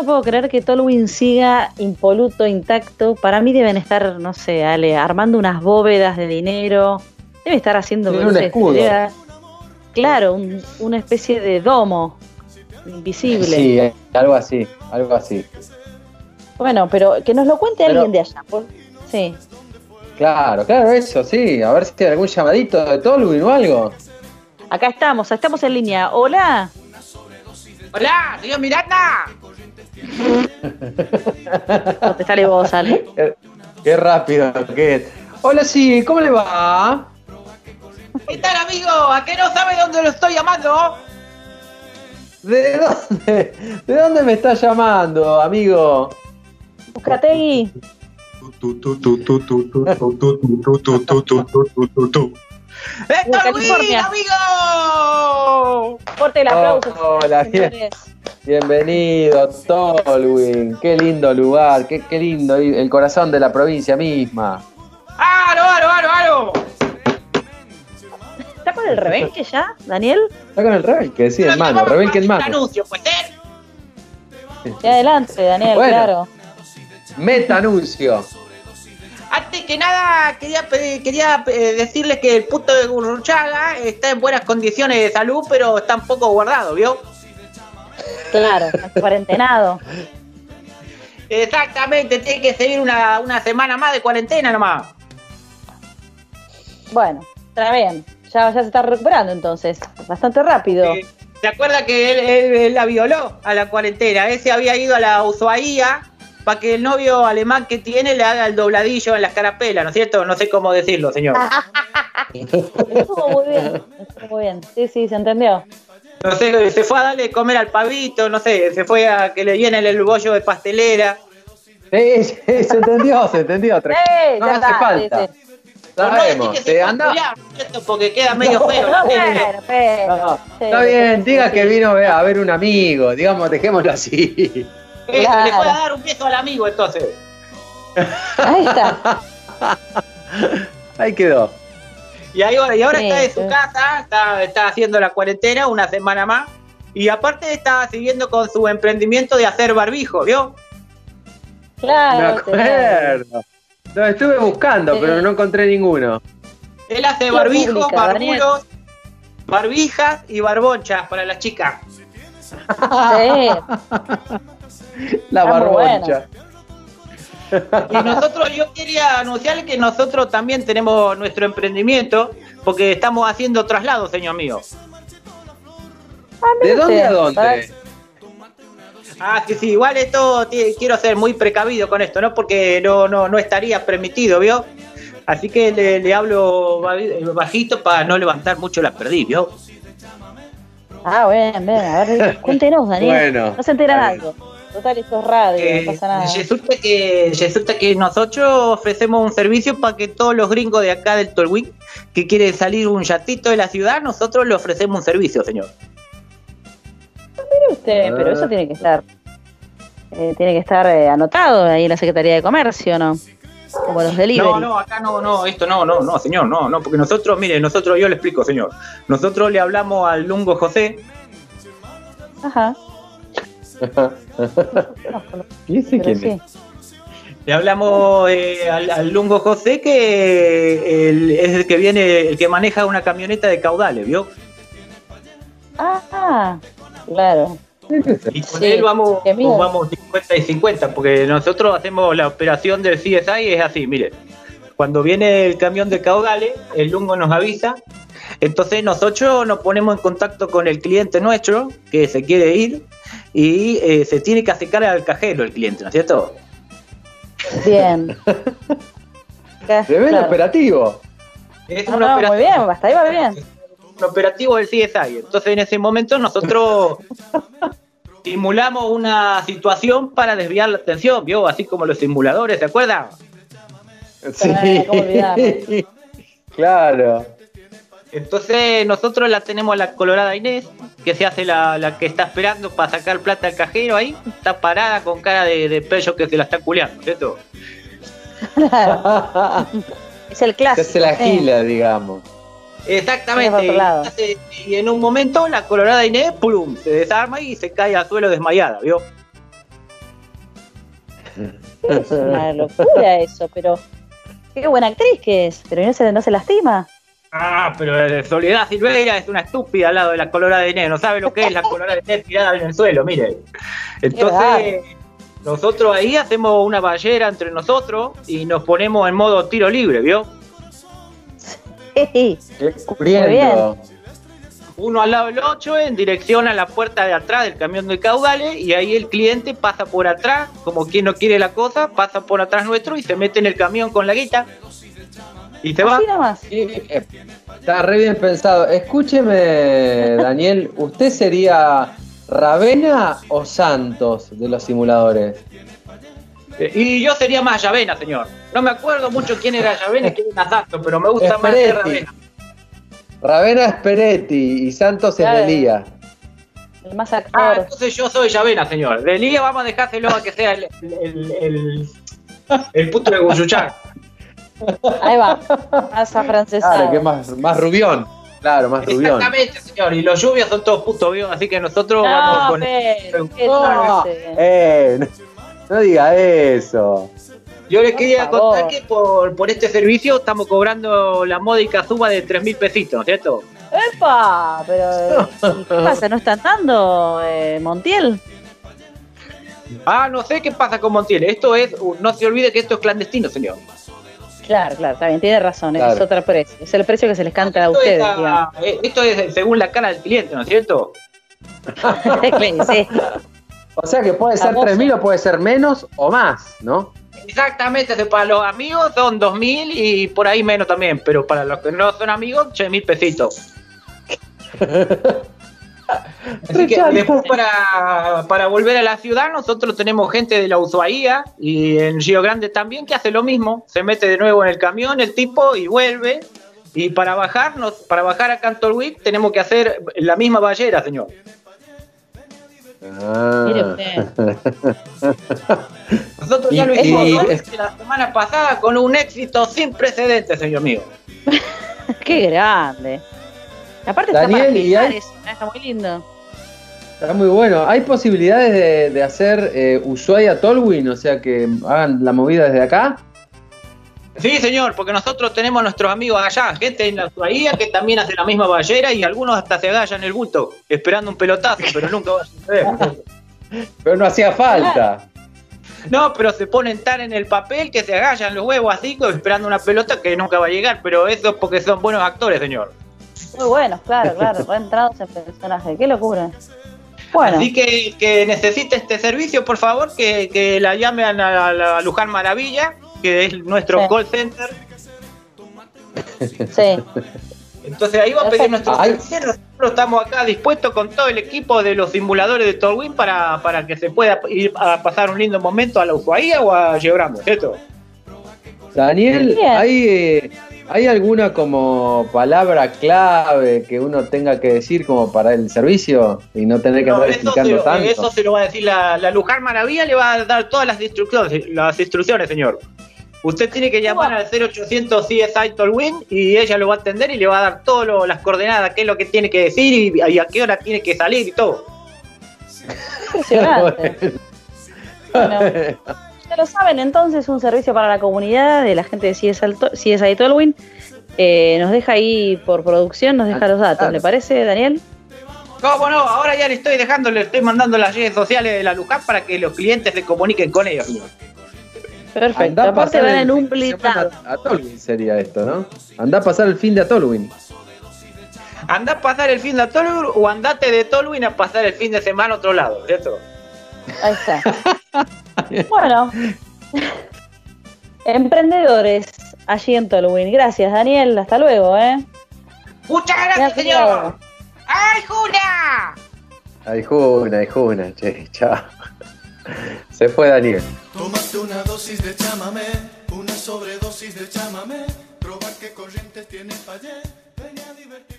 no puedo creer que Tolwyn siga impoluto, intacto. Para mí deben estar, no sé, Ale, armando unas bóvedas de dinero. Debe estar haciendo un escudo. idea- Claro, un- una especie de domo invisible. Sí, eh, algo así, algo así. Bueno, pero que nos lo cuente Pero- alguien de allá. por- Sí. Claro, claro, eso, sí. A ver si hay algún llamadito de Tolwyn o algo. Acá estamos, estamos en línea. Hola. Hola, señor Miranda. No te sale vos, Ale. Qué, qué rápido es. Hola, sí, ¿cómo le va? ¿Qué tal, amigo? ¿A qué no sabe dónde lo estoy llamando? ¿De dónde, ¿De dónde me está llamando, amigo? Buscategui. ¡De De California. Tolwyn, amigo! Fuerte el aplauso. Oh, hola, bien. Bienvenido, Tolwyn. Qué lindo lugar, qué, qué lindo, el corazón de la provincia misma. ¡Aro, aro, aro, aro! ¿Está con el rebenque ya, Daniel? Está con el Rebelque, sí, hermano, Rebelque en mano. anuncio, pues, ¿eh? Y adelante, Daniel, Bueno. claro. Meta anuncio. Antes que nada, quería, quería eh, decirles que el puto de Gurruchaga está en buenas condiciones de salud, pero está un poco guardado, ¿vio? Claro, cuarentenado. Exactamente, tiene que seguir una, una semana más de cuarentena nomás. Bueno, está bien. Ya, ya se está recuperando entonces. Bastante rápido. Eh, ¿Se acuerda que él, él- él la violó a la cuarentena? Él se había ido a la Ushuaia para que el novio alemán que tiene le haga el dobladillo en las carapelas, ¿no es cierto? No sé cómo decirlo, señor. Estuvo muy bien. Estuvo muy bien. Sí, sí, se entendió. No sé, se fue a darle de comer al pavito, no sé, se fue a que le llenen el bollo de pastelera. Sí, sí, se entendió, se entendió. ¡Eh! No ya hace está, falta. sí, sí. Sabemos, No, no, se anda. ¿no? Porque queda medio feo. ¿no? Pero, pero, No, sí, está bien, diga sí. que vino a ver un amigo, digamos, dejémoslo así. Eh, Claro. Le fue a dar un beso al amigo entonces. Ahí está. Ahí quedó. Y, ahí, y ahora Sí, está en su sí. casa, está, está haciendo la cuarentena una semana más. Y aparte está siguiendo con su emprendimiento de hacer barbijo, ¿vio? Me Claro. tenés. acuerdo. Lo estuve buscando, Sí. pero no encontré ninguno. Él hace pública, barburos, barbijas y barbonchas para las chicas. Sí. La barboncha. Y nosotros, yo quería anunciarle que nosotros también tenemos nuestro emprendimiento, porque estamos haciendo traslados, señor mío. ¿De dónde a dónde? Ah, sí, sí, igual esto quiero ser muy precavido con esto, ¿no? Porque no, no, no estaría permitido, ¿vio? Así que le, le hablo ba- bajito para no levantar mucho la perdiz, ¿vio? Ah, bien, bien. A ver, cuéntenos, Daniel. Bueno. No se enteran algo. Total, esto es radio, Eh, no pasa nada. resulta, que, resulta que nosotros ofrecemos un servicio para que todos los gringos de acá del Tolwyn que quieren salir un yatito de la ciudad, nosotros le ofrecemos un servicio, señor. Mire usted, pero eso tiene que estar. eh, tiene que estar eh, anotado ahí en la Secretaría de Comercio, ¿no? Como los delivery. No, no, acá no, no, esto no, no, no, señor, no, no, porque nosotros, mire, nosotros, yo le explico, señor. Nosotros le hablamos al Lungo José, Ajá. Le hablamos eh, al, al Lungo José que el- es el que viene, el que maneja una camioneta de caudales, ¿vio? Ah, claro. Y con Sí, él vamos, vamos 50 y 50, porque nosotros hacemos la operación del CSI, es así, mire. Cuando viene el camión de caudales, el lungo nos avisa. Entonces nosotros nos ponemos en contacto con el cliente nuestro que se quiere ir y eh, se tiene que acercar al cajero el cliente, ¿no es cierto? Bien. Tremendo claro. operativo. Es No, un, no, muy bien, hasta ahí va bien. un operativo del CSI. Entonces en ese momento nosotros simulamos una situación para desviar la atención, ¿vio? Así como los simuladores, ¿se acuerdan? Sí. claro. Entonces nosotros la tenemos a la colorada Inés, que se hace la, la que está esperando para sacar plata al cajero ahí, está parada con cara de, de pello que se la está culeando, ¿cierto? Claro. Es el Se clásico. hace la sí. gila, digamos. Exactamente. Hace- Y en un momento la colorada Inés, ¡pum! se desarma y se cae al suelo desmayada, ¿vio? Es una locura eso, pero qué buena actriz que es, pero no se, no se lastima. Ah, pero Soledad Silveira es una estúpida al lado de la colorada de Inés. No sabe lo que es la colorada de Inés tirada en el suelo, mire. Entonces, nosotros ahí hacemos una ballera entre nosotros y nos ponemos en modo tiro libre, ¿vio? Sí. Descubriendo. Uno al lado del 8 en dirección a la puerta de atrás del camión de caudales y ahí el cliente pasa por atrás, como quien no quiere la cosa, pasa por atrás nuestro y se mete en el camión con la guita y se va. Así nomás. Sí, eh, Está re bien pensado. Escúcheme, Daniel, ¿usted sería Ravena o Santos de los simuladores? Eh, Y yo sería más Llavena, señor. No me acuerdo mucho quién era Llavena y quién era Santos, pero me gusta más Esperetti. Ravena. Ravena es Peretti y Santos es. Delía. El más Ah, actor. entonces yo soy Llavena, señor. De Lía vamos a dejárselo a que sea el, el, el, el puto de Guyuchán. Ahí va. Más afrancesado. Claro, que es más, más rubión. Claro, más rubión. Exactamente, señor. Y los lluvias son todos putos vivos, así que nosotros No, vamos con. pero, ¿qué No, eh, no, no diga eso. Yo les quería contar que por, por este servicio estamos cobrando la módica suma de 3 mil pesitos, ¿cierto? ¡Epa! Pero, ¿y ¿qué pasa? ¿No están dando eh, Montiel? Ah, no sé qué pasa con Montiel. Esto es. No se olvide que esto es clandestino, señor. Claro, claro, bien, tiene razón, es Claro. otro precio. Es el precio que se les canta a Esto es, ustedes, la- eh, esto es según la cara del cliente, ¿no es cierto? Sí. O sea que puede ser Famoso. 3.000 o puede ser menos o más, ¿no? Exactamente, para los amigos son 2.000 y por ahí menos también, pero para los que no son amigos, 8.000 pesitos. Así que después para, para volver a la ciudad, nosotros tenemos gente de la Ushuaia y en Río Grande también que hace lo mismo. Se mete de nuevo en el camión el tipo y vuelve. Y para bajarnos, para bajar a Cantolwick tenemos que hacer la misma ballera, señor. Ah. Nosotros ya lo hicimos la semana pasada con un éxito sin precedentes, señor mío. Qué grande. Aparte está Daniel, para ¿y filmar hay- eso, ¿no? está muy lindo. Está muy bueno. ¿Hay posibilidades de, de hacer eh, Ushuaia Tolwyn? O sea, que hagan la movida desde acá. Sí, señor, porque nosotros tenemos nuestros amigos allá, gente en la Ushuaia que también hace la misma ballera y algunos hasta se agallan el bulto, esperando un pelotazo, pero nunca va a suceder. Pero no hacía falta. No, pero se ponen tan en el papel que se agallan los huevos así, esperando una pelota que nunca va a llegar, pero eso es porque son buenos actores, señor. Muy buenos, claro, claro, reentrados en personaje. Qué locura. Bueno, Así que, que necesite este servicio, por favor, que, que la llamen a, la- a Luján Maravilla, que es nuestro Sí. call center. sí. Entonces ahí va a pedir nuestro Ay. servicio. Nosotros estamos acá dispuestos con todo el equipo de los simuladores de Torwin para, para que se pueda ir a pasar un lindo momento a la Ushuaia o a Geogramo, ¿cierto? Daniel, Bien. ¿hay, eh, ¿hay alguna como palabra clave que uno tenga que decir como para el servicio y no tener que No, andar explicando lo, tanto? eso se lo va a decir la, la Luján Maravilla, le va a dar todas las instrucciones, las instrucciones, señor. Usted tiene que llamar al 0800 CSI Tolwin y ella lo va a atender y le va a dar todas las coordenadas, qué es lo que tiene que decir y, y a qué hora tiene que salir y todo. Impresionante. Bueno, ya lo saben, entonces un servicio para la comunidad de la gente de CSI, To- CSI Tolwyn. Eh, nos deja ahí por producción, nos deja los datos. Claro. ¿Le parece, Daniel? ¿Cómo no? Ahora ya le estoy dejando, le estoy mandando las redes sociales de la Luján para que los clientes se comuniquen con ellos. Perfecto. Andá a Aparte van en un blindado. A, a Tolwyn sería esto, ¿no? Andá a pasar el fin de a Tolwyn. Anda a pasar el fin de Tolwyn o andate de Tolwyn a pasar el fin de semana a otro lado, ¿cierto? Ahí está. bueno. Emprendedores allí en Tolwyn. Gracias, Daniel. Hasta luego, ¿eh? ¡Muchas gracias, Gracias. señor! ¡Ay, Juna! Ay, Juna, ay, Juna, che, chao. Se fue Daniel. Tómate una dosis de chamamé, una sobredosis de chamamé, probar qué corrientes tiene Payé, ven a divertirte.